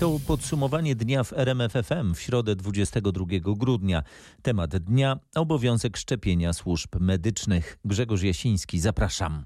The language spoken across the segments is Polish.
To podsumowanie dnia w RMFFM w środę 22 grudnia. Temat dnia obowiązek szczepienia służb medycznych. Grzegorz Jasiński, zapraszam.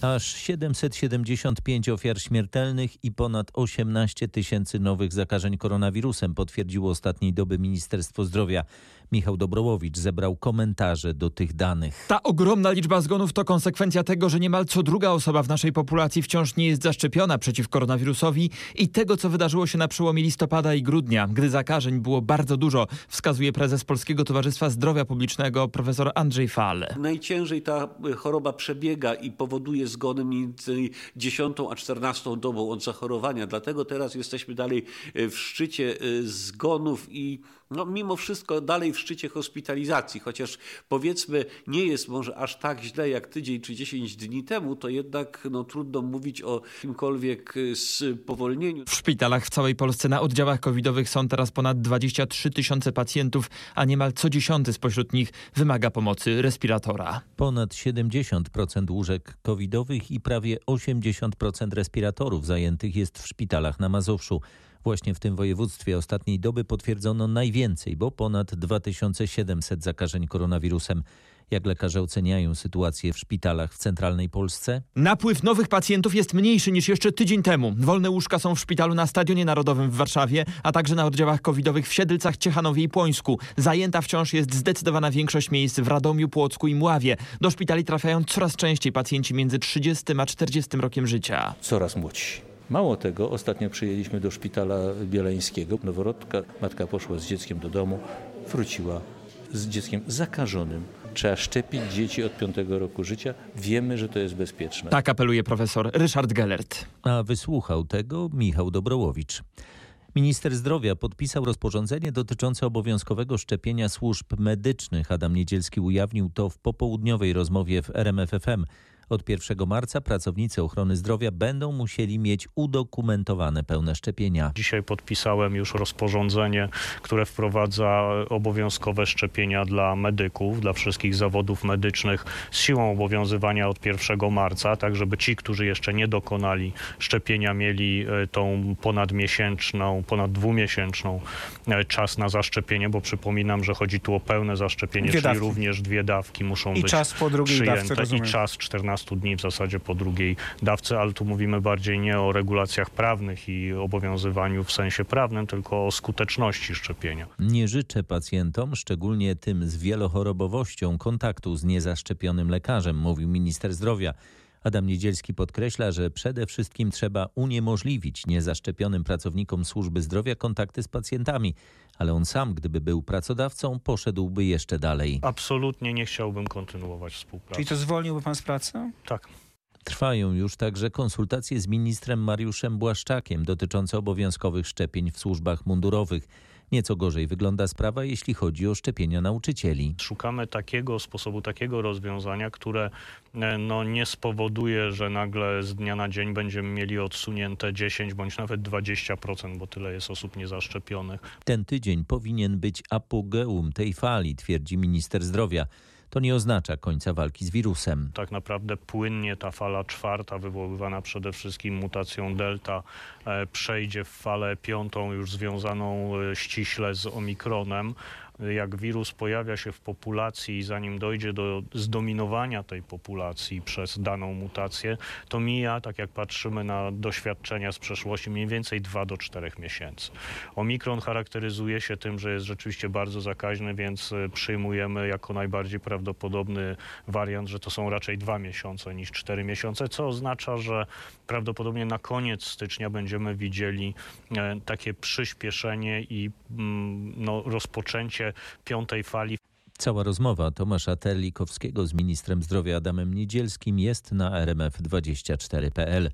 Aż 775 ofiar śmiertelnych i ponad 18 tysięcy nowych zakażeń koronawirusem potwierdziło ostatniej doby Ministerstwo Zdrowia. Michał Dobrołowicz zebrał komentarze do tych danych. Ta ogromna liczba zgonów to konsekwencja tego, że niemal co druga osoba w naszej populacji wciąż nie jest zaszczepiona przeciw koronawirusowi i tego, co wydarzyło się na przełomie listopada i grudnia, gdy zakażeń było bardzo dużo, wskazuje prezes Polskiego Towarzystwa Zdrowia Publicznego profesor Andrzej Fal. Najciężej ta choroba przebiega i powoduje zgony między 10 a 14 dobą od zachorowania. Dlatego teraz jesteśmy dalej w szczycie zgonów i no, mimo wszystko dalej w szczycie hospitalizacji, chociaż powiedzmy nie jest może aż tak źle jak tydzień czy 10 dni temu, to jednak no, trudno mówić o jakimkolwiek spowolnieniu. W szpitalach w całej Polsce na oddziałach covidowych są teraz ponad 23 tysiące pacjentów, a niemal co dziesiąty spośród nich wymaga pomocy respiratora. Ponad 70% łóżek covidowych i prawie 80% respiratorów zajętych jest w szpitalach na Mazowszu. Właśnie w tym województwie ostatniej doby potwierdzono najwięcej, bo ponad 2700 zakażeń koronawirusem. Jak lekarze oceniają sytuację w szpitalach w centralnej Polsce? Napływ nowych pacjentów jest mniejszy niż jeszcze tydzień temu. Wolne łóżka są w szpitalu na Stadionie Narodowym w Warszawie, a także na oddziałach covidowych w Siedlcach, Ciechanowie i Płońsku. Zajęta wciąż jest zdecydowana większość miejsc w Radomiu, Płocku i Mławie. Do szpitali trafiają coraz częściej pacjenci między 30 a 40 rokiem życia. Coraz młodsi. Mało tego, ostatnio przyjęliśmy do szpitala bieleńskiego. Noworodka, matka poszła z dzieckiem do domu, wróciła z dzieckiem zakażonym. Trzeba szczepić dzieci od piątego roku życia. Wiemy, że to jest bezpieczne. Tak apeluje profesor Ryszard Gellert. A wysłuchał tego Michał Dobrołowicz. Minister zdrowia podpisał rozporządzenie dotyczące obowiązkowego szczepienia służb medycznych. Adam Niedzielski ujawnił to w popołudniowej rozmowie w RMFFM. Od 1 marca pracownicy ochrony zdrowia będą musieli mieć udokumentowane pełne szczepienia. Dzisiaj podpisałem już rozporządzenie, które wprowadza obowiązkowe szczepienia dla medyków, dla wszystkich zawodów medycznych z siłą obowiązywania od 1 marca, tak żeby ci, którzy jeszcze nie dokonali szczepienia, mieli tą ponadmiesięczną, ponad dwumiesięczną czas na zaszczepienie, bo przypominam, że chodzi tu o pełne zaszczepienie, Dwie czyli dawki. również dwie dawki muszą I być czas po drugiej przyjęte dawce, rozumiem. i czas 14 dni w zasadzie po drugiej dawce, ale tu mówimy bardziej nie o regulacjach prawnych i obowiązywaniu w sensie prawnym, tylko o skuteczności szczepienia. Nie życzę pacjentom, szczególnie tym z wielochorobowością, kontaktu z niezaszczepionym lekarzem, mówił minister zdrowia. Adam Niedzielski podkreśla, że przede wszystkim trzeba uniemożliwić niezaszczepionym pracownikom służby zdrowia kontakty z pacjentami, ale on sam, gdyby był pracodawcą, poszedłby jeszcze dalej. Absolutnie nie chciałbym kontynuować współpracy. Czyli to zwolniłby pan z pracy? Tak. Trwają już także konsultacje z ministrem Mariuszem Błaszczakiem dotyczące obowiązkowych szczepień w służbach mundurowych. Nieco gorzej wygląda sprawa, jeśli chodzi o szczepienia nauczycieli. Szukamy takiego sposobu, takiego rozwiązania, które e, no, nie spowoduje, że nagle z dnia na dzień będziemy mieli odsunięte 10 bądź nawet 20%, bo tyle jest osób niezaszczepionych. Ten tydzień powinien być apogeum tej fali, twierdzi minister zdrowia. To nie oznacza końca walki z wirusem. Tak naprawdę płynnie ta fala czwarta, wywoływana przede wszystkim mutacją delta, e, przejdzie w falę piątą, już związaną e, ściśle z omikronem. Jak wirus pojawia się w populacji i zanim dojdzie do zdominowania tej populacji przez daną mutację, to mija, tak jak patrzymy na doświadczenia z przeszłości, mniej więcej 2 do 4 miesięcy. Omikron charakteryzuje się tym, że jest rzeczywiście bardzo zakaźny, więc e, przyjmujemy jako najbardziej prawdopodobny wariant, że to są raczej 2 miesiące niż 4 miesiące, co oznacza, że prawdopodobnie na koniec stycznia będziemy widzieli e, takie przyspieszenie i mm, no, rozpoczęcie piątej fali. Cała rozmowa Tomasza Terlikowskiego z ministrem zdrowia Adamem Niedzielskim jest na rmf24.pl.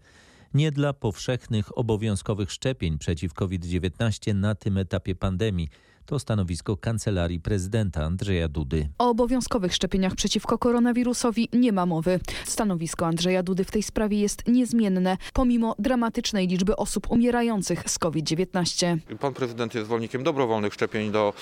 Nie dla powszechnych obowiązkowych szczepień przeciw COVID-19 na tym etapie pandemii. To stanowisko kancelarii prezydenta Andrzeja Dudy. O obowiązkowych szczepieniach przeciwko koronawirusowi nie ma mowy. Stanowisko Andrzeja Dudy w tej sprawie jest niezmienne, pomimo dramatycznej liczby osób umierających z COVID-19. Pan prezydent jest zwolennikiem dobrowolnych szczepień do,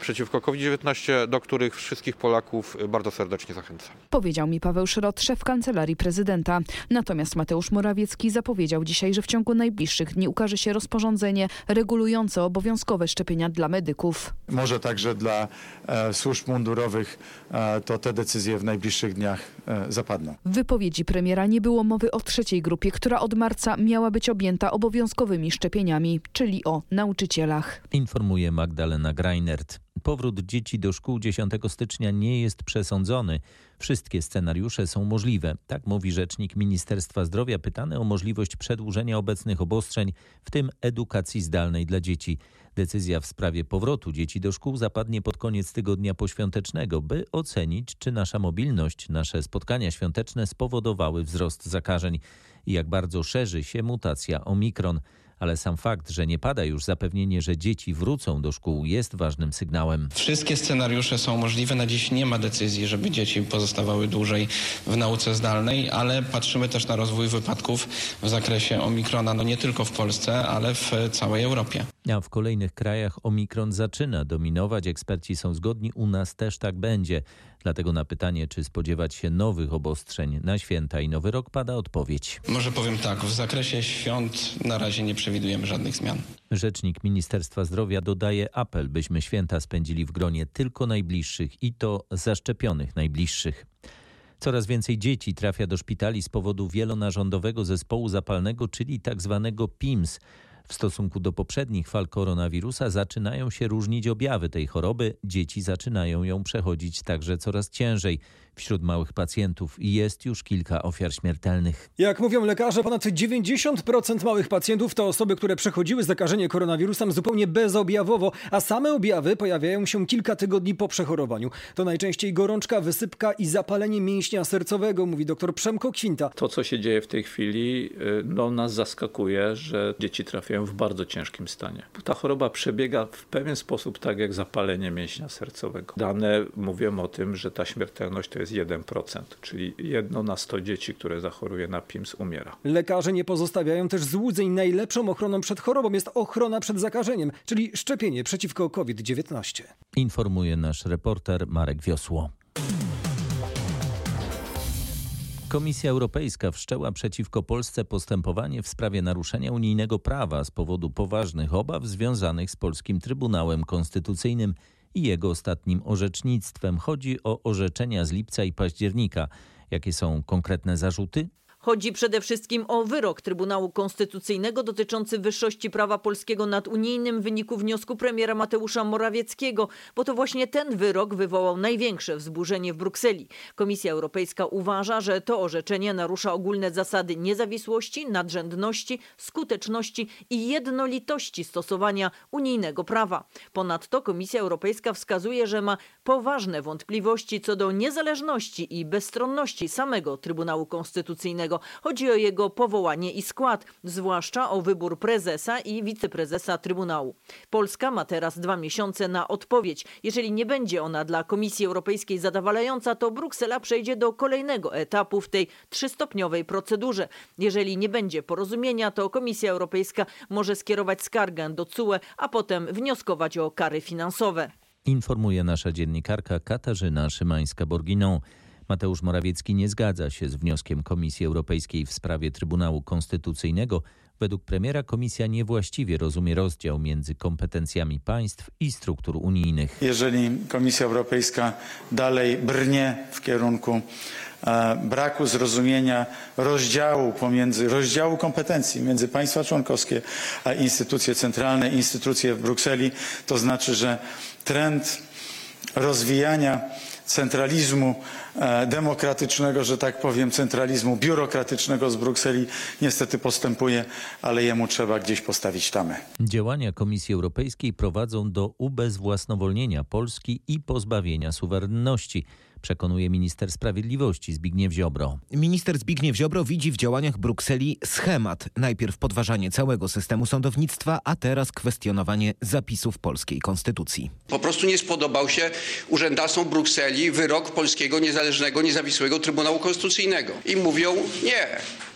przeciwko COVID-19, do których wszystkich Polaków bardzo serdecznie zachęcam. Powiedział mi Paweł Szrot, szef kancelarii prezydenta. Natomiast Mateusz Morawiecki zapowiedział dzisiaj, że w ciągu najbliższych dni ukaże się rozporządzenie regulujące obowiązkowe szczepienia dla medyków. Może także dla e, służb mundurowych e, to te decyzje w najbliższych dniach e, zapadną. W wypowiedzi premiera nie było mowy o trzeciej grupie, która od marca miała być objęta obowiązkowymi szczepieniami, czyli o nauczycielach. Informuje Magdalena Greinert. Powrót dzieci do szkół 10 stycznia nie jest przesądzony. Wszystkie scenariusze są możliwe. Tak mówi rzecznik Ministerstwa Zdrowia pytany o możliwość przedłużenia obecnych obostrzeń, w tym edukacji zdalnej dla dzieci. Decyzja w sprawie powrotu dzieci do szkół zapadnie pod koniec tygodnia poświątecznego, by ocenić, czy nasza mobilność, nasze spotkania świąteczne spowodowały wzrost zakażeń i jak bardzo szerzy się mutacja Omikron ale sam fakt, że nie pada już zapewnienie, że dzieci wrócą do szkół jest ważnym sygnałem. Wszystkie scenariusze są możliwe. Na dziś nie ma decyzji, żeby dzieci pozostawały dłużej w nauce zdalnej, ale patrzymy też na rozwój wypadków w zakresie omikrona, no nie tylko w Polsce, ale w całej Europie. A w kolejnych krajach omikron zaczyna dominować. Eksperci są zgodni, u nas też tak będzie. Dlatego na pytanie, czy spodziewać się nowych obostrzeń na święta i nowy rok, pada odpowiedź. Może powiem tak, w zakresie świąt na razie nie przewidujemy żadnych zmian. Rzecznik Ministerstwa Zdrowia dodaje apel, byśmy święta spędzili w gronie tylko najbliższych i to zaszczepionych najbliższych. Coraz więcej dzieci trafia do szpitali z powodu wielonarządowego zespołu zapalnego, czyli tzw. Tak PIMS. W stosunku do poprzednich fal koronawirusa zaczynają się różnić objawy tej choroby. Dzieci zaczynają ją przechodzić także coraz ciężej. Wśród małych pacjentów jest już kilka ofiar śmiertelnych. Jak mówią lekarze, ponad 90% małych pacjentów to osoby, które przechodziły zakażenie koronawirusem zupełnie bezobjawowo, a same objawy pojawiają się kilka tygodni po przechorowaniu. To najczęściej gorączka, wysypka i zapalenie mięśnia sercowego, mówi dr Przemko Kwinta. To, co się dzieje w tej chwili, y, no, nas zaskakuje, że dzieci trafiają w bardzo ciężkim stanie. Ta choroba przebiega w pewien sposób tak jak zapalenie mięśnia sercowego. Dane mówią o tym, że ta śmiertelność to jest jest 1%, czyli jedno na 100 dzieci, które zachoruje na PIMS umiera. Lekarze nie pozostawiają też złudzeń. Najlepszą ochroną przed chorobą jest ochrona przed zakażeniem, czyli szczepienie przeciwko COVID-19. Informuje nasz reporter Marek Wiosło. Komisja Europejska wszczęła przeciwko Polsce postępowanie w sprawie naruszenia unijnego prawa z powodu poważnych obaw związanych z polskim Trybunałem Konstytucyjnym i jego ostatnim orzecznictwem. Chodzi o orzeczenia z lipca i października. Jakie są konkretne zarzuty? Chodzi przede wszystkim o wyrok Trybunału Konstytucyjnego dotyczący wyższości prawa polskiego nad unijnym w wyniku wniosku premiera Mateusza Morawieckiego, bo to właśnie ten wyrok wywołał największe wzburzenie w Brukseli. Komisja Europejska uważa, że to orzeczenie narusza ogólne zasady niezawisłości, nadrzędności, skuteczności i jednolitości stosowania unijnego prawa. Ponadto Komisja Europejska wskazuje, że ma poważne wątpliwości co do niezależności i bezstronności samego Trybunału Konstytucyjnego. Chodzi o jego powołanie i skład, zwłaszcza o wybór prezesa i wiceprezesa Trybunału. Polska ma teraz dwa miesiące na odpowiedź. Jeżeli nie będzie ona dla Komisji Europejskiej zadowalająca, to Bruksela przejdzie do kolejnego etapu w tej trzystopniowej procedurze. Jeżeli nie będzie porozumienia, to Komisja Europejska może skierować skargę do CUE, a potem wnioskować o kary finansowe. Informuje nasza dziennikarka Katarzyna Szymańska-Borginą. Mateusz Morawiecki nie zgadza się z wnioskiem Komisji Europejskiej w sprawie Trybunału Konstytucyjnego. Według premiera komisja niewłaściwie rozumie rozdział między kompetencjami państw i struktur unijnych. Jeżeli Komisja Europejska dalej brnie w kierunku e, braku zrozumienia rozdziału pomiędzy rozdziału kompetencji między państwa członkowskie a instytucje centralne, instytucje w Brukseli, to znaczy, że trend rozwijania centralizmu e, demokratycznego, że tak powiem, centralizmu biurokratycznego z Brukseli niestety postępuje, ale jemu trzeba gdzieś postawić tamę. Działania Komisji Europejskiej prowadzą do ubezwłasnowolnienia Polski i pozbawienia suwerenności przekonuje minister sprawiedliwości Zbigniew Ziobro. Minister Zbigniew Ziobro widzi w działaniach Brukseli schemat. Najpierw podważanie całego systemu sądownictwa, a teraz kwestionowanie zapisów polskiej konstytucji. Po prostu nie spodobał się urzędacom Brukseli wyrok polskiego niezależnego, niezawisłego Trybunału Konstytucyjnego. I mówią nie,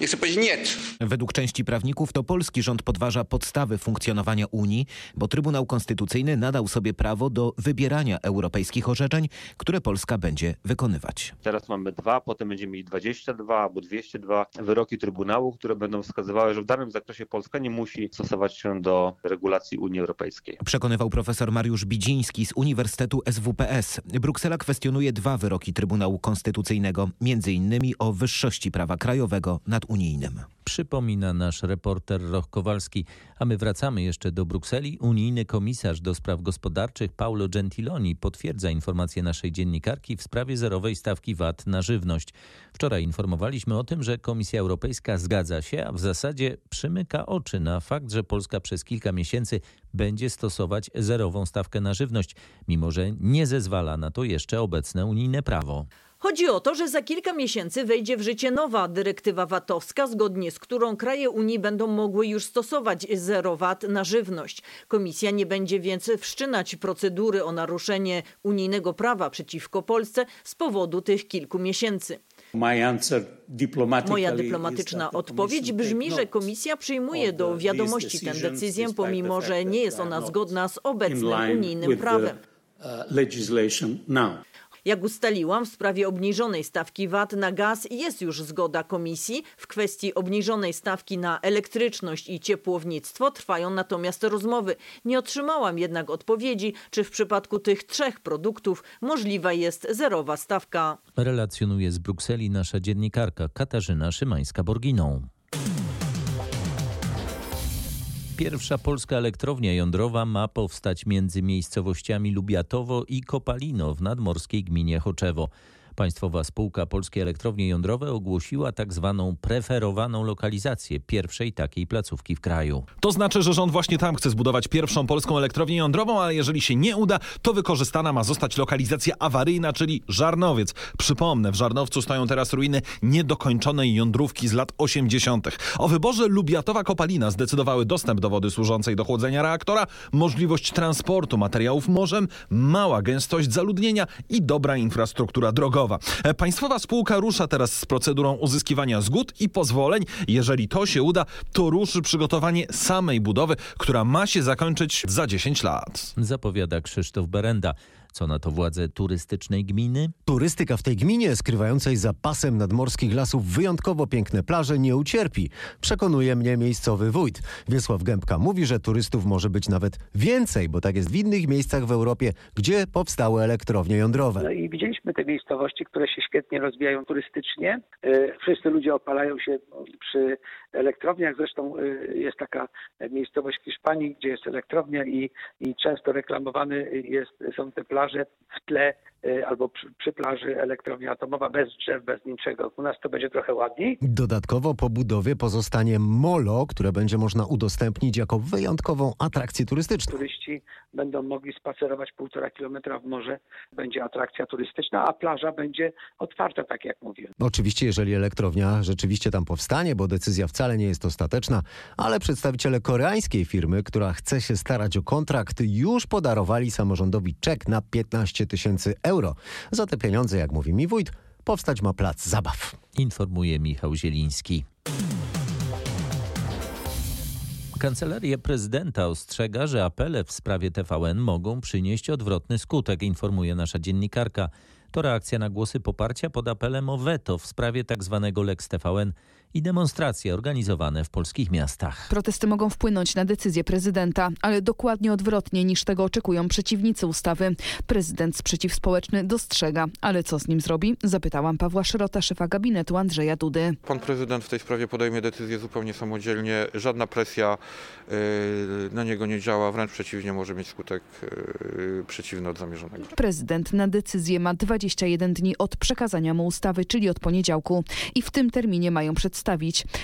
nie chcę powiedzieć nie. Według części prawników to polski rząd podważa podstawy funkcjonowania Unii, bo Trybunał Konstytucyjny nadał sobie prawo do wybierania europejskich orzeczeń, które Polska będzie wykonywać. Teraz mamy dwa, potem będziemy mieli 22 albo 202 wyroki Trybunału, które będą wskazywały, że w danym zakresie Polska nie musi stosować się do regulacji Unii Europejskiej. Przekonywał profesor Mariusz Bidziński z Uniwersytetu SWPS. Bruksela kwestionuje dwa wyroki Trybunału Konstytucyjnego, między innymi o wyższości prawa krajowego nad unijnym. Przypomina nasz reporter Roch Kowalski. A my wracamy jeszcze do Brukseli. Unijny komisarz do spraw gospodarczych Paulo Gentiloni potwierdza informacje naszej dziennikarki w sprawie zerowej stawki VAT na żywność. Wczoraj informowaliśmy o tym, że Komisja Europejska zgadza się, a w zasadzie przymyka oczy na fakt, że Polska przez kilka miesięcy będzie stosować zerową stawkę na żywność, mimo że nie zezwala na to jeszcze obecne unijne prawo. Chodzi o to, że za kilka miesięcy wejdzie w życie nowa dyrektywa VAT-owska, zgodnie z którą kraje Unii będą mogły już stosować zero VAT na żywność. Komisja nie będzie więc wszczynać procedury o naruszenie unijnego prawa przeciwko Polsce z powodu tych kilku miesięcy. Moja dyplomatyczna odpowiedź brzmi, że Komisja przyjmuje do wiadomości tę decyzję, pomimo że nie jest ona zgodna z obecnym unijnym prawem. Jak ustaliłam, w sprawie obniżonej stawki VAT na gaz jest już zgoda komisji. W kwestii obniżonej stawki na elektryczność i ciepłownictwo trwają natomiast rozmowy. Nie otrzymałam jednak odpowiedzi, czy w przypadku tych trzech produktów możliwa jest zerowa stawka. Relacjonuje z Brukseli nasza dziennikarka Katarzyna Szymańska-Borginą. Pierwsza polska elektrownia jądrowa ma powstać między miejscowościami Lubiatowo i Kopalino w nadmorskiej gminie Choczewo. Państwowa spółka Polskie Elektrownie Jądrowe ogłosiła tak zwaną preferowaną lokalizację pierwszej takiej placówki w kraju. To znaczy, że rząd właśnie tam chce zbudować pierwszą polską elektrownię jądrową, ale jeżeli się nie uda, to wykorzystana ma zostać lokalizacja awaryjna, czyli Żarnowiec. Przypomnę, w Żarnowcu stoją teraz ruiny niedokończonej jądrówki z lat 80. O wyborze Lubiatowa Kopalina zdecydowały dostęp do wody służącej do chłodzenia reaktora, możliwość transportu materiałów morzem, mała gęstość zaludnienia i dobra infrastruktura drogowa. E, państwowa spółka rusza teraz z procedurą uzyskiwania zgód i pozwoleń. Jeżeli to się uda, to ruszy przygotowanie samej budowy, która ma się zakończyć za 10 lat. Zapowiada Krzysztof Berenda. Co na to władze turystycznej gminy? Turystyka w tej gminie, skrywającej za pasem nadmorskich lasów wyjątkowo piękne plaże, nie ucierpi. Przekonuje mnie miejscowy wójt. Wiesław Gębka mówi, że turystów może być nawet więcej, bo tak jest w innych miejscach w Europie, gdzie powstały elektrownie jądrowe. No i widzieliśmy te miejscowości, które się świetnie rozwijają turystycznie. E, wszyscy ludzie opalają się przy elektrowniach. Zresztą e, jest taka miejscowość w Hiszpanii, gdzie jest elektrownia i, i często reklamowany jest, są te plaże plaże w tle y, albo przy, przy, plaży elektrownia atomowa bez drzew, bez niczego. U nas to będzie trochę ładniej. Dodatkowo po budowie pozostanie molo, które będzie można udostępnić jako wyjątkową atrakcję turystyczną. Turyści będą mogli spacerować półtora kilometra w morze. Będzie atrakcja turystyczna, a plaża będzie otwarta, tak jak mówiłem. Oczywiście, jeżeli elektrownia rzeczywiście tam powstanie, bo decyzja wcale nie jest ostateczna, ale przedstawiciele koreańskiej firmy, która chce się starać o kontrakt, już podarowali samorządowi czek na 15 tysięcy euro. Za te pieniądze, jak mówi mi wójt, powstać ma plac zabaw. Informuje Michał Zieliński. Kancelaria prezydenta ostrzega, że apele w sprawie TVN mogą przynieść odwrotny skutek, informuje nasza dziennikarka. To reakcja na głosy poparcia pod apelem o weto w sprawie tzw. Tak Lex TVN. I demonstracje organizowane w polskich miastach. Protesty mogą wpłynąć na decyzję prezydenta, ale dokładnie odwrotnie niż tego oczekują przeciwnicy ustawy. Prezydent sprzeciw społeczny dostrzega, ale co z nim zrobi? Zapytałam Pawła Szrota, szefa gabinetu Andrzeja Dudy. Pan prezydent w tej sprawie podejmie decyzję zupełnie samodzielnie. Żadna presja y, na niego nie działa, wręcz przeciwnie, może mieć skutek y, przeciwny od zamierzonego. Prezydent na decyzję ma 21 dni od przekazania mu ustawy, czyli od poniedziałku. I w tym terminie mają przedstawić.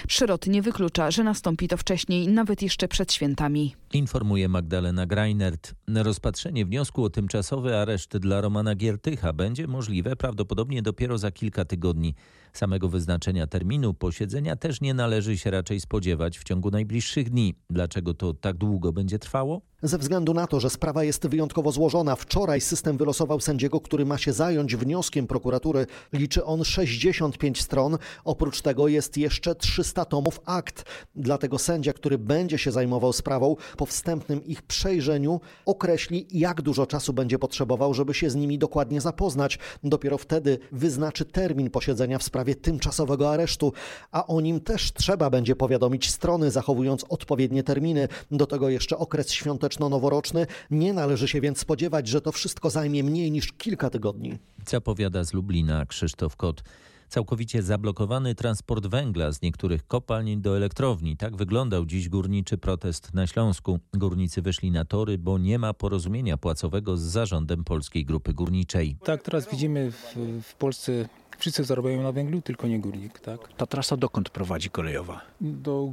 Szrot nie wyklucza, że nastąpi to wcześniej, nawet jeszcze przed świętami. Informuje Magdalena Greinert. Rozpatrzenie wniosku o tymczasowy areszt dla Romana Giertycha będzie możliwe prawdopodobnie dopiero za kilka tygodni. Samego wyznaczenia terminu posiedzenia też nie należy się raczej spodziewać w ciągu najbliższych dni. Dlaczego to tak długo będzie trwało? Ze względu na to, że sprawa jest wyjątkowo złożona, wczoraj system wylosował sędziego, który ma się zająć wnioskiem prokuratury. Liczy on 65 stron. Oprócz tego jest jeszcze 300 tomów akt. Dlatego sędzia, który będzie się zajmował sprawą, po wstępnym ich przejrzeniu określi, jak dużo czasu będzie potrzebował, żeby się z nimi dokładnie zapoznać. Dopiero wtedy wyznaczy termin posiedzenia w sprawie tymczasowego aresztu, a o nim też trzeba będzie powiadomić strony, zachowując odpowiednie terminy. Do tego jeszcze okres świąteczno-noworoczny. Nie należy się więc spodziewać, że to wszystko zajmie mniej niż kilka tygodni. Zapowiada z Lublina Krzysztof Kot. Całkowicie zablokowany transport węgla z niektórych kopalń do elektrowni. Tak wyglądał dziś górniczy protest na Śląsku. Górnicy wyszli na tory, bo nie ma porozumienia płacowego z zarządem Polskiej Grupy Górniczej. Tak, teraz widzimy w, w Polsce Wszyscy zarabiają na węglu, tylko nie górnik, tak? Ta trasa dokąd prowadzi kolejowa? Do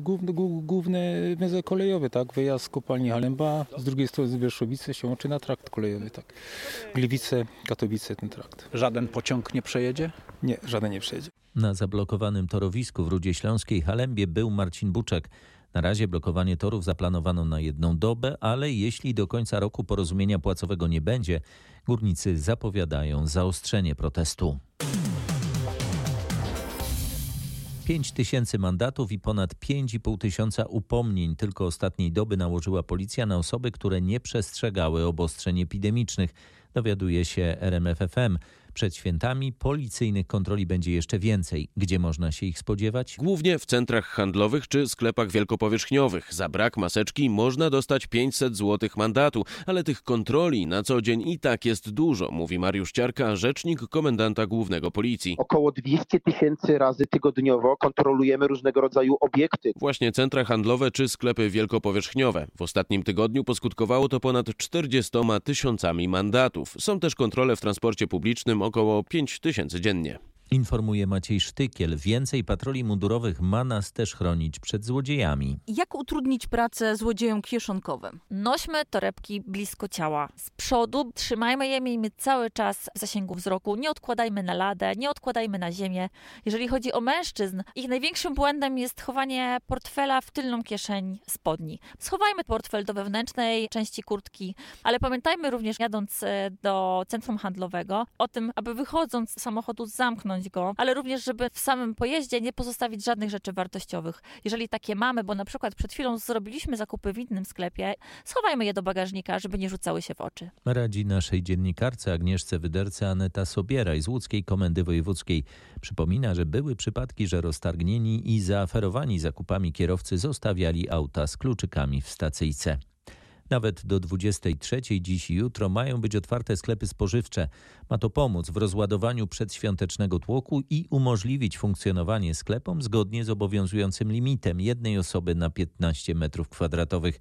główne, główne węzeł kolejowy, tak? Wyjazd z kopalni Halemba, z drugiej strony z Wierszowice się łączy na trakt kolejowy, tak? Gliwice, Katowice, ten trakt. Żaden pociąg nie przejedzie? Nie, żaden nie przejedzie. Na zablokowanym torowisku w Rudzie Śląskiej Halembie był Marcin Buczek. Na razie blokowanie torów zaplanowano na jedną dobę, ale jeśli do końca roku porozumienia płacowego nie będzie, górnicy zapowiadają zaostrzenie protestu. 5 tysięcy mandatów i ponad 5,5 tysiąca upomnień tylko ostatniej doby nałożyła policja na osoby, które nie przestrzegały obostrzeń epidemicznych, dowiaduje się RMFFM. Przed świętami policyjnych kontroli będzie jeszcze więcej. Gdzie można się ich spodziewać? Głównie w centrach handlowych czy sklepach wielkopowierzchniowych. Za brak maseczki można dostać 500 zł mandatu, ale tych kontroli na co dzień i tak jest dużo, mówi Mariusz Ciarka, rzecznik komendanta głównego policji. Około 200 tysięcy razy tygodniowo kontrolujemy różnego rodzaju obiekty. Właśnie centra handlowe czy sklepy wielkopowierzchniowe. W ostatnim tygodniu poskutkowało to ponad 40 tysiącami mandatów. Są też kontrole w transporcie publicznym około 5 tysięcy dziennie. Informuje Maciej Sztykiel. Więcej patroli mundurowych ma nas też chronić przed złodziejami. Jak utrudnić pracę złodziejom kieszonkowym? Nośmy torebki blisko ciała. Z przodu trzymajmy je, miejmy cały czas w zasięgu wzroku. Nie odkładajmy na ladę, nie odkładajmy na ziemię. Jeżeli chodzi o mężczyzn, ich największym błędem jest chowanie portfela w tylną kieszeń spodni. Schowajmy portfel do wewnętrznej części kurtki, ale pamiętajmy również jadąc e, do centrum handlowego o tym, aby wychodząc z samochodu zamknąć go, ale również, żeby w samym pojeździe nie pozostawić żadnych rzeczy wartościowych. Jeżeli takie mamy, bo na przykład przed chwilą zrobiliśmy zakupy w innym sklepie, schowajmy je do bagażnika, żeby nie rzucały się w oczy. Radzi naszej dziennikarce Agnieszce Wyderce Aneta Sobieraj z Łódzkiej Komendy Wojewódzkiej. Przypomina, że były przypadki, że roztargnieni i zaaferowani zakupami kierowcy zostawiali auta z kluczykami w stacyjce. Nawet do 23 dziś i jutro mają być otwarte sklepy spożywcze. Ma to pomóc w rozładowaniu przedświątecznego tłoku i umożliwić funkcjonowanie sklepom zgodnie z obowiązującym limitem jednej osoby na 15 m2.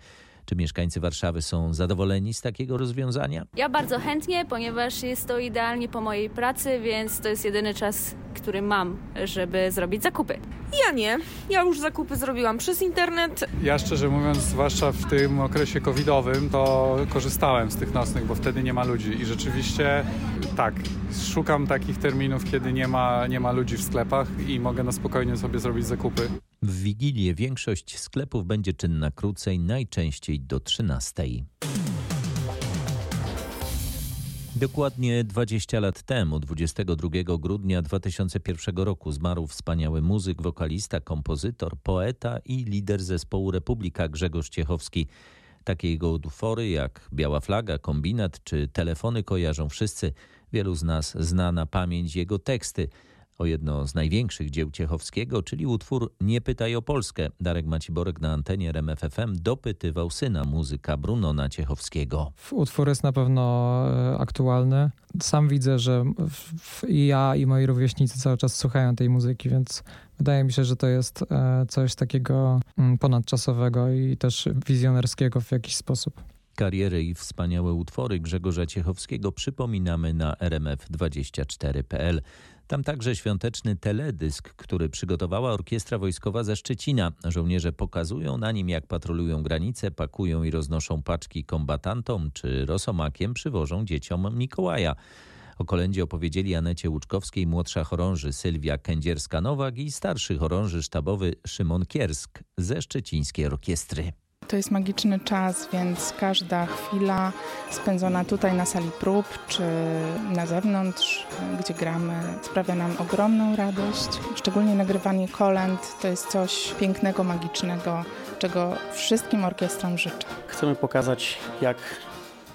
Czy mieszkańcy Warszawy są zadowoleni z takiego rozwiązania? Ja bardzo chętnie, ponieważ jest to idealnie po mojej pracy, więc to jest jedyny czas, który mam, żeby zrobić zakupy. Ja nie. Ja już zakupy zrobiłam przez internet. Ja szczerze mówiąc, zwłaszcza w tym okresie covidowym, to korzystałem z tych nocnych, bo wtedy nie ma ludzi i rzeczywiście tak, szukam takich terminów, kiedy nie ma, nie ma ludzi w sklepach i mogę na spokojnie sobie zrobić zakupy. W Wigilię większość sklepów będzie czynna krócej, najczęściej do 13. Dokładnie 20 lat temu, 22 grudnia 2001 roku, zmarł wspaniały muzyk, wokalista, kompozytor, poeta i lider zespołu Republika Grzegorz Ciechowski. Takie jego utwory jak Biała Flaga, Kombinat czy Telefony kojarzą wszyscy. Wielu z nas zna na pamięć jego teksty o jedno z największych dzieł Ciechowskiego, czyli utwór Nie pytaj o Polskę. Darek Maciborek na antenie RMFFM dopytywał syna muzyka Brunona Ciechowskiego. Utwór jest na pewno e, aktualny. Sam widzę, że i ja i moi rówieśnicy cały czas słuchają tej muzyki, więc wydaje mi się, że to jest e, coś takiego mm, ponadczasowego i też wizjonerskiego w jakiś sposób. Kariery i wspaniałe utwory Grzegorza Ciechowskiego przypominamy na rmf24.pl. Tam także świąteczny teledysk, który przygotowała Orkiestra Wojskowa ze Szczecina. Żołnierze pokazują na nim, jak patrolują granice, pakują i roznoszą paczki kombatantom, czy rosomakiem przywożą dzieciom Mikołaja. O kolędzie opowiedzieli Anecie Łuczkowskiej, młodsza chorąży Sylwia Kędzierska-Nowak i starszy chorąży sztabowy Szymon Kiersk ze szczecińskiej orkiestry. To jest magiczny czas, więc każda chwila spędzona tutaj na sali prób czy na zewnątrz, gdzie gramy, sprawia nam ogromną radość. Szczególnie nagrywanie kolęd to jest coś pięknego, magicznego, czego wszystkim orkiestrom życzę. Chcemy pokazać, jak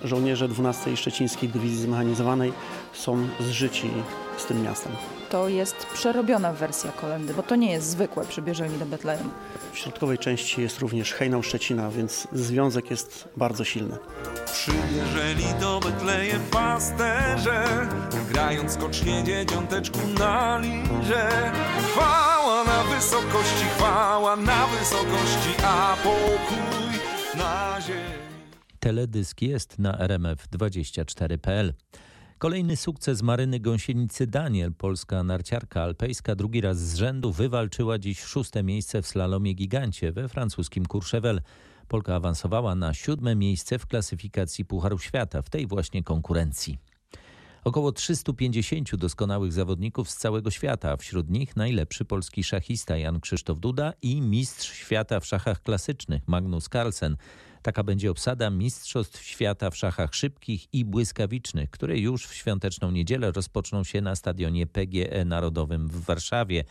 żołnierze 12 Szczecińskiej Dywizji Zmechanizowanej są zżyci z tym miastem. To jest przerobiona wersja kolendy, bo to nie jest zwykłe przybierzenie do Betlejem. W środkowej części jest również hejnał Szczecina, więc związek jest bardzo silny. Przybierzeli do Betlejem pasterze, grając skocznie dzieciąteczku na lirze. Chwała na wysokości, chwała na wysokości, a pokój na ziemi. Teledysk jest na rmf24.pl. Kolejny sukces Maryny Gąsienicy Daniel. Polska narciarka alpejska drugi raz z rzędu wywalczyła dziś szóste miejsce w slalomie gigancie we francuskim Courchevel. Polka awansowała na siódme miejsce w klasyfikacji Pucharu Świata w tej właśnie konkurencji. Około 350 doskonałych zawodników z całego świata, wśród nich najlepszy polski szachista Jan Krzysztof Duda i mistrz świata w szachach klasycznych Magnus Carlsen. Taka będzie obsada Mistrzostw Świata w szachach szybkich i błyskawicznych, które już w świąteczną niedzielę rozpoczną się na stadionie PGE Narodowym w Warszawie.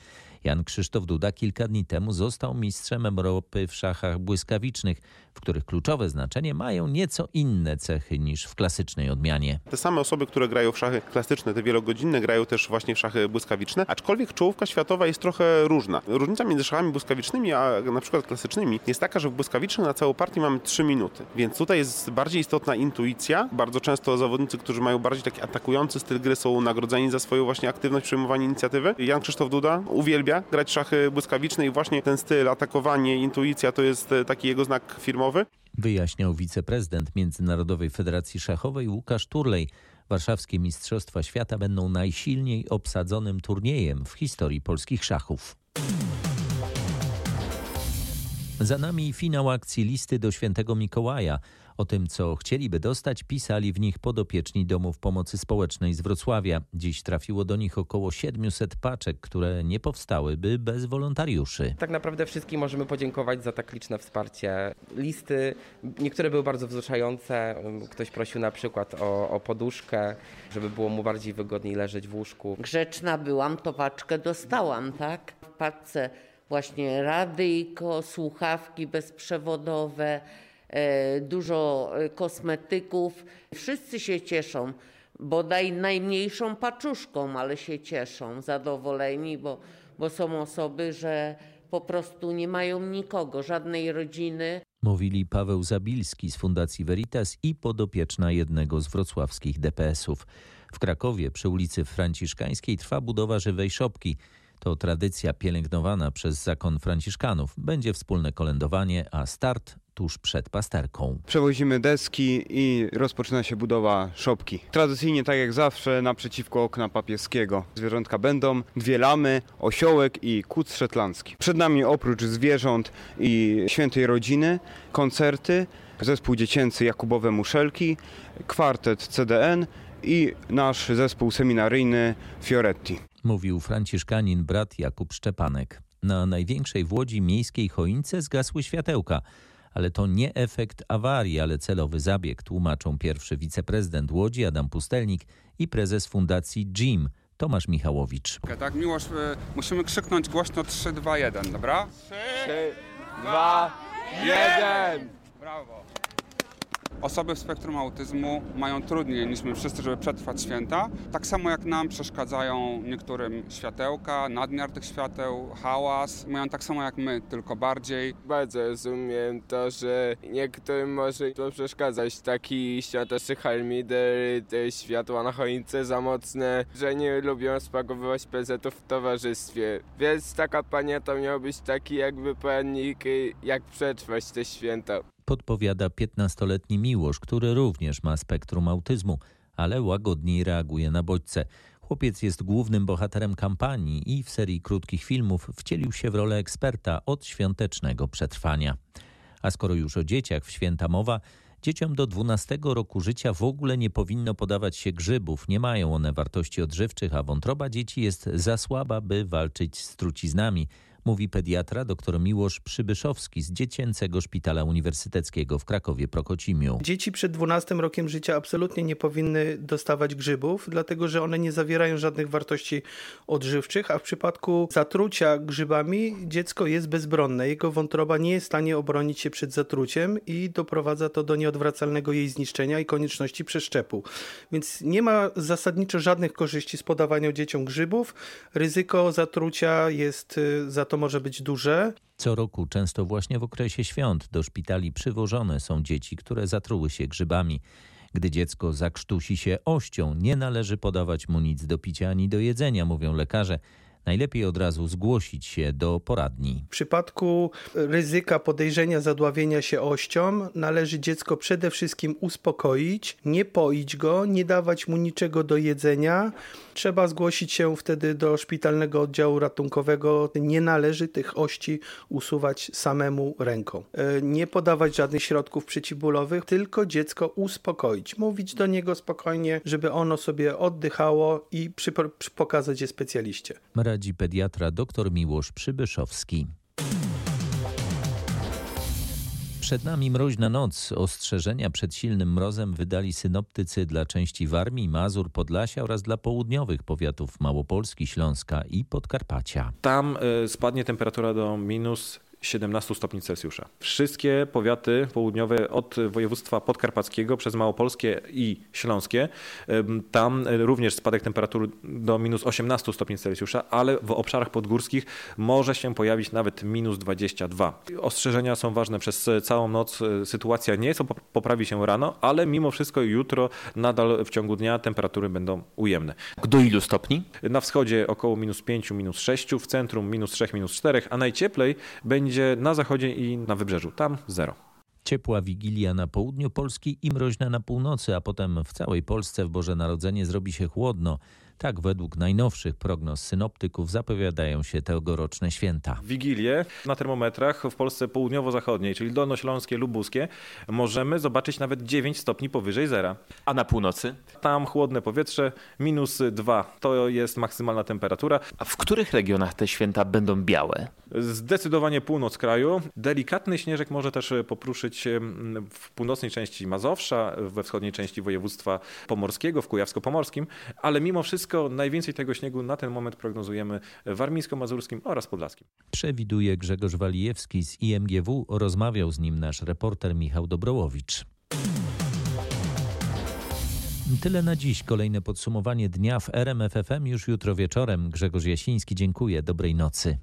Jan Krzysztof Duda kilka dni temu został mistrzem Europy w szachach błyskawicznych, w których kluczowe znaczenie mają nieco inne cechy niż w klasycznej odmianie. Te same osoby, które grają w szachy klasyczne, te wielogodzinne, grają też właśnie w szachy błyskawiczne, aczkolwiek czołówka światowa jest trochę różna. Różnica między szachami błyskawicznymi a na przykład klasycznymi jest taka, że w błyskawicznych na całą partię mamy 3 minuty, więc tutaj jest bardziej istotna intuicja. Bardzo często zawodnicy, którzy mają bardziej taki atakujący styl gry są nagrodzeni za swoją właśnie aktywność, przejmowanie inicjatywy. Jan Krzysztof Duda uwielbia grać szachy błyskawiczne i właśnie ten styl, atakowanie, intuicja to jest taki jego znak Wyjaśniał wiceprezydent Międzynarodowej Federacji Szachowej Łukasz Turlej. Warszawskie Mistrzostwa Świata będą najsilniej obsadzonym turniejem w historii polskich szachów. Za nami finał akcji listy do świętego Mikołaja. O tym, co chcieliby dostać, pisali w nich podopieczni domów pomocy społecznej z Wrocławia. Dziś trafiło do nich około 700 paczek, które nie powstałyby bez wolontariuszy. Tak naprawdę wszystkim możemy podziękować za tak liczne wsparcie. Listy, niektóre były bardzo wzruszające. Ktoś prosił na przykład o, o poduszkę, żeby było mu bardziej wygodniej leżeć w łóżku. Grzeczna byłam, to paczkę dostałam, tak? W paczce właśnie radyjko, słuchawki bezprzewodowe, dużo e, kosmetyków. Wszyscy się cieszą, bodaj najmniejszą paczuszką, ale się cieszą, zadowoleni, bo, bo są osoby, że po prostu nie mają nikogo, żadnej rodziny. Mówili Paweł Zabilski z Fundacji Veritas i podopieczna jednego z wrocławskich DPS-ów. W Krakowie przy ulicy Franciszkańskiej trwa budowa żywej szopki. To tradycja pielęgnowana przez zakon Franciszkanów. Będzie wspólne kolędowanie, a start tuż przed pasterką. Przewozimy deski i rozpoczyna się budowa szopki. Tradycyjnie, tak jak zawsze, naprzeciwko okna papieskiego. Zwierzątka będą dwie lamy, osiołek i kuc szetlandzki. Przed nami oprócz zwierząt i świętej rodziny koncerty, zespół dziecięcy Jakubowe Muszelki, kwartet CDN i nasz zespół seminaryjny Fioretti mówił franciszkanin brat Jakub Szczepanek. Na największej w Łodzi miejskiej choince zgasły światełka. Ale to nie efekt awarii, ale celowy zabieg, tłumaczą pierwszy wiceprezydent Łodzi Adam Pustelnik i prezes fundacji JIM Tomasz Michałowicz. Tak, Miłosz, musimy krzyknąć głośno 3, 2, 1, dobra? 3, 2, 1! Brawo! Osoby w spektrum autyzmu mają trudniej niż my wszyscy, żeby przetrwać święta. Tak samo jak nam przeszkadzają niektórym światełka, nadmiar tych świateł, hałas. Mają tak samo jak my, tylko bardziej. Bardzo rozumiem to, że niektórym może to przeszkadzać taki światowszy harmider, te światła na choince za mocne, że nie lubią spakowywać prezetów w towarzystwie. Więc taka pania to miał być taki jakby poradnik, jak przetrwać te święta. Podpowiada 15-letni Miłosz, który również ma spektrum autyzmu, ale łagodniej reaguje na bodźce. Chłopiec jest głównym bohaterem kampanii i w serii krótkich filmów wcielił się w rolę eksperta od świątecznego przetrwania. A skoro już o dzieciach w święta mowa, dzieciom do 12 roku życia w ogóle nie powinno podawać się grzybów. Nie mają one wartości odżywczych, a wątroba dzieci jest za słaba, by walczyć z truciznami mówi pediatra dr Miłosz Przybyszowski z Dziecięcego Szpitala Uniwersyteckiego w Krakowie Prokocimiu. Dzieci przed 12 rokiem życia absolutnie nie powinny dostawać grzybów, dlatego że one nie zawierają żadnych wartości odżywczych, a w przypadku zatrucia grzybami dziecko jest bezbronne. Jego wątroba nie jest w stanie obronić się przed zatruciem i doprowadza to do nieodwracalnego jej zniszczenia i konieczności przeszczepu. Więc nie ma zasadniczo żadnych korzyści z podawania dzieciom grzybów. Ryzyko zatrucia jest za to może być duże. Co roku, często właśnie w okresie świąt, do szpitali przywożone są dzieci, które zatruły się grzybami. Gdy dziecko zakrztusi się ością, nie należy podawać mu nic do picia ani do jedzenia, mówią lekarze najlepiej od razu zgłosić się do poradni. W przypadku ryzyka podejrzenia zadławienia się ością należy dziecko przede wszystkim uspokoić, nie poić go, nie dawać mu niczego do jedzenia. Trzeba zgłosić się wtedy do szpitalnego oddziału ratunkowego. Nie należy tych ości usuwać samemu ręką. E, nie podawać żadnych środków przeciwbólowych, tylko dziecko uspokoić. Mówić do niego spokojnie, żeby ono sobie oddychało i pokazać je specjaliście radzi pediatra dr Miłosz Przybyszowski. Przed nami mroźna noc. Ostrzeżenia przed silnym mrozem wydali synoptycy dla części Warmii, Mazur, Podlasia oraz dla południowych powiatów Małopolski, Śląska i Podkarpacia. Tam y, spadnie temperatura do minus 17 stopni Celsjusza. Wszystkie powiaty południowe od województwa podkarpackiego przez Małopolskie i Śląskie, tam również spadek temperatury do minus 18 stopni Celsjusza, ale w obszarach podgórskich może się pojawić nawet minus 22. Ostrzeżenia są ważne przez całą noc. Sytuacja nieco poprawi się rano, ale mimo wszystko jutro nadal w ciągu dnia temperatury będą ujemne. Do ilu stopni? Na wschodzie około minus 5, minus 6, w centrum minus 3, minus 4, a najcieplej będzie będzie na zachodzie i na wybrzeżu. Tam zero. Ciepła wigilia na południu Polski i mroźna na północy, a potem w całej Polsce w Boże Narodzenie zrobi się chłodno. Tak według najnowszych prognoz synoptyków zapowiadają się tegoroczne święta. Wigilię na termometrach w Polsce południowo-zachodniej, czyli dolnośląskie, lubuskie, możemy zobaczyć nawet 9 stopni powyżej zera. A na północy? Tam chłodne powietrze, minus 2 to jest maksymalna temperatura. A w których regionach te święta będą białe? Zdecydowanie północ kraju. Delikatny śnieżek może też popruszyć w północnej części Mazowsza, we wschodniej części województwa pomorskiego, w Kujawsko-Pomorskim, ale mimo wszystko najwięcej tego śniegu na ten moment prognozujemy w warmińsko-mazurskim oraz podlaskim. Przewiduje Grzegorz Walijewski z IMGW. Rozmawiał z nim nasz reporter Michał Dobrołowicz. Tyle na dziś. Kolejne podsumowanie dnia w RMFFM już jutro wieczorem. Grzegorz Jasiński, dziękuję. Dobrej nocy.